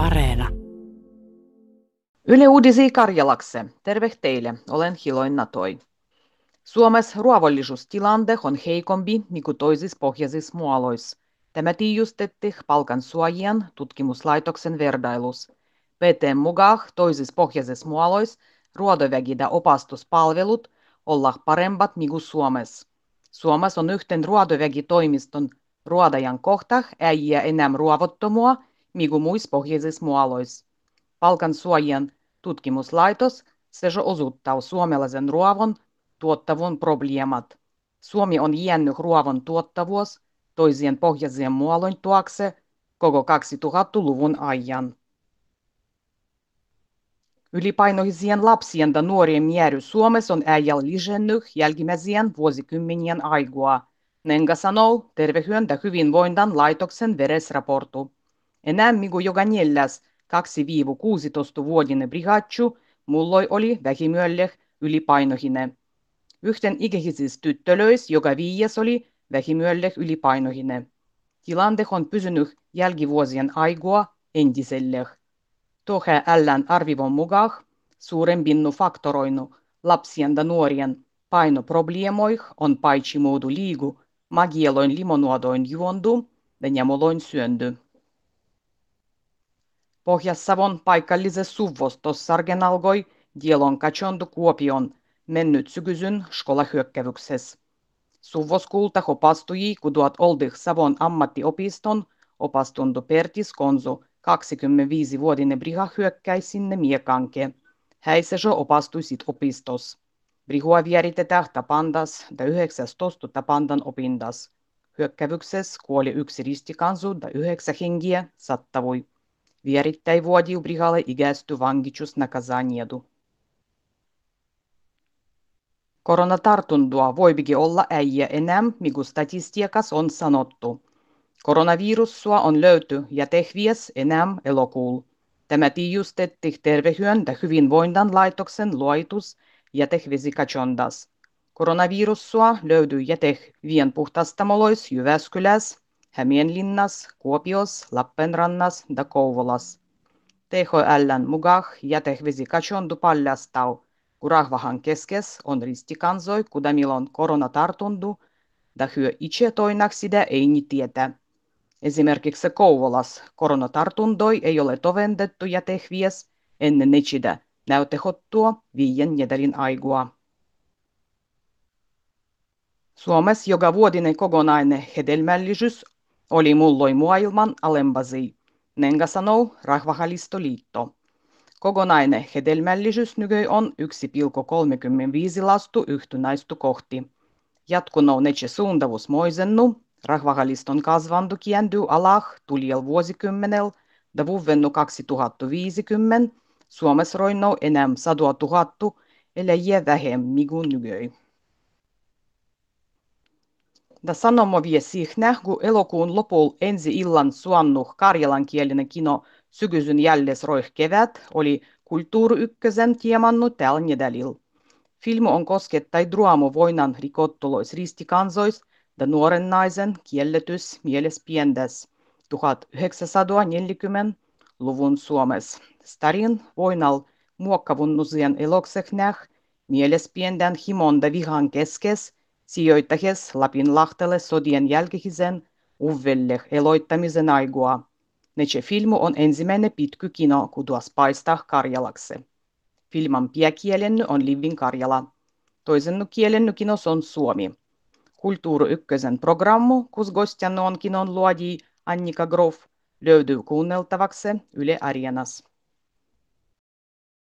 Areena. Yle Uudisi Karjalakse. Terve teille, olen Hiloin Natoi. Suomessa ruovollisuustilante on heikompi niin kuin toisissa pohjaisissa muoloissa. Tämä tiijustetti palkansuojien tutkimuslaitoksen verdailus. PT mukaan toisissa pohjaisissa muoloissa ruodovägitä opastuspalvelut olla parempat niin kuin Suomessa. Suomessa on yhten ruodovägitoimiston ruodajan kohta ei enää ruovottomua, muoloissa. Palkansuojien tutkimuslaitos se osoittaa suomalaisen ruovon tuottavun probleemat. Suomi on jäänyt ruovon tuottavuus toisien pohjaisien muoloin tuokse koko 2000-luvun ajan. Ylipainoisien lapsien ja nuorien määrä Suomessa on äijällä lisännyt jälkimmäisien vuosikymmenien aikaa. Nenga sanoo Terveyden ja laitoksen veresraportu. Enää kuin joka neljäs 2-16-vuotinen brigatsu mulloi oli vähimyölle ylipainohine. Yhten ikäisissä tyttölöis joka viies oli vähimyölle ylipainohine. Tilante on pysynyt jälkivuosien aikaa entiselle. Tohe ällän arvivon mukaan suurempinnu faktoroinu lapsien ja nuorien painoprobleemoih on paitsi muodu liigu, magieloin limonuodoin juondu ja njamoloin syöndy. Pohjas-Savon paikallisessa Suvvos-Tossargen alkoi dielon kachondu Kuopion mennyt sykysyn skolahyökkäyksessä. Suvvos kulta opastui kuduat oldih Savon ammattiopiston opastundu Pertis Konsu 25-vuotinen briha hyökkäi sinne miekanke. Häisejo opastui sit opistos. Brihua vieritetään tapandas ja 19 tapandan opindas. Hyökkäyksessä kuoli yksi ristikansu ja yhdeksän hengiä sattavui. Vierittäin vuodiu brihalle ikästy vankitsus nakazaniedu. Koronatartundua voipikin olla äijä enää, mikä statistiikas on sanottu. Koronavirussua on löyty ja tehvies enää elokuul. Tämä tiijustetti terveyden ja hyvinvoinnin laitoksen luoitus ja tehvesikachondas. Koronavirussua löytyy jätehvien puhtastamolois Jyväskyläs, Hämeenlinnas, Kuopios, Lappeenrannas ja Kouvolas. THLn mukaan jätehvesikachondu paljastaa, kun rahvahan keskes on ristikansoi, kudamilon koronatartundu, ja hyö itse toinaksida ei ni tietä. Esimerkiksi Kouvolas koronatartundoi ei ole tovendettu jätehvies ennen nechida näytehottua viien jätelin aigua. Suomessa joka vuotinen kokonainen hedelmällisyys oli mulloi maailman nenga sanoo Rahvahalistoliitto. Kokonainen hedelmällisyys nyky on 1,35 lastu yhtenäistu kohti. Jatkunut netse suuntavuus moisennu, Rahvahaliston kasvandu kientyy alah tuliel vuosikymmenel, ja vuovennu 2050 Suomessa roinnoo enää sadua tuhattu, eläjiä vähemmän kuin nykyään. Da sanomo vie siihen, kun elokuun lopulla ensi illan suannu karjalankielinen kino Sykysyn jälles roih kevät oli Kulttuuri Ykkösen tiemannut tällä nedälillä. Filmu on koskettai druamu voinan rikottulois ristikansois ja nuoren naisen kielletys mieles piendes 1940-luvun Suomessa. Starin voinal muokkavunnusien elokseknäh mieles pienden himon ja vihan keskes sijoittahes Lapinlahtelle sodien jälkihisen uvelle eloittamisen aigua. Nece filmu on ensimmäinen pitky kino, kuduas paistaa Karjalakse. Filman piekielenny on Livin Karjala. Toisennu kielenny kinos on Suomi. Kulttuuri Ykkösen programmu, kus gostjannu on kinon luodi Annika Grof, löytyy kuunneltavaksi Yle Areenas.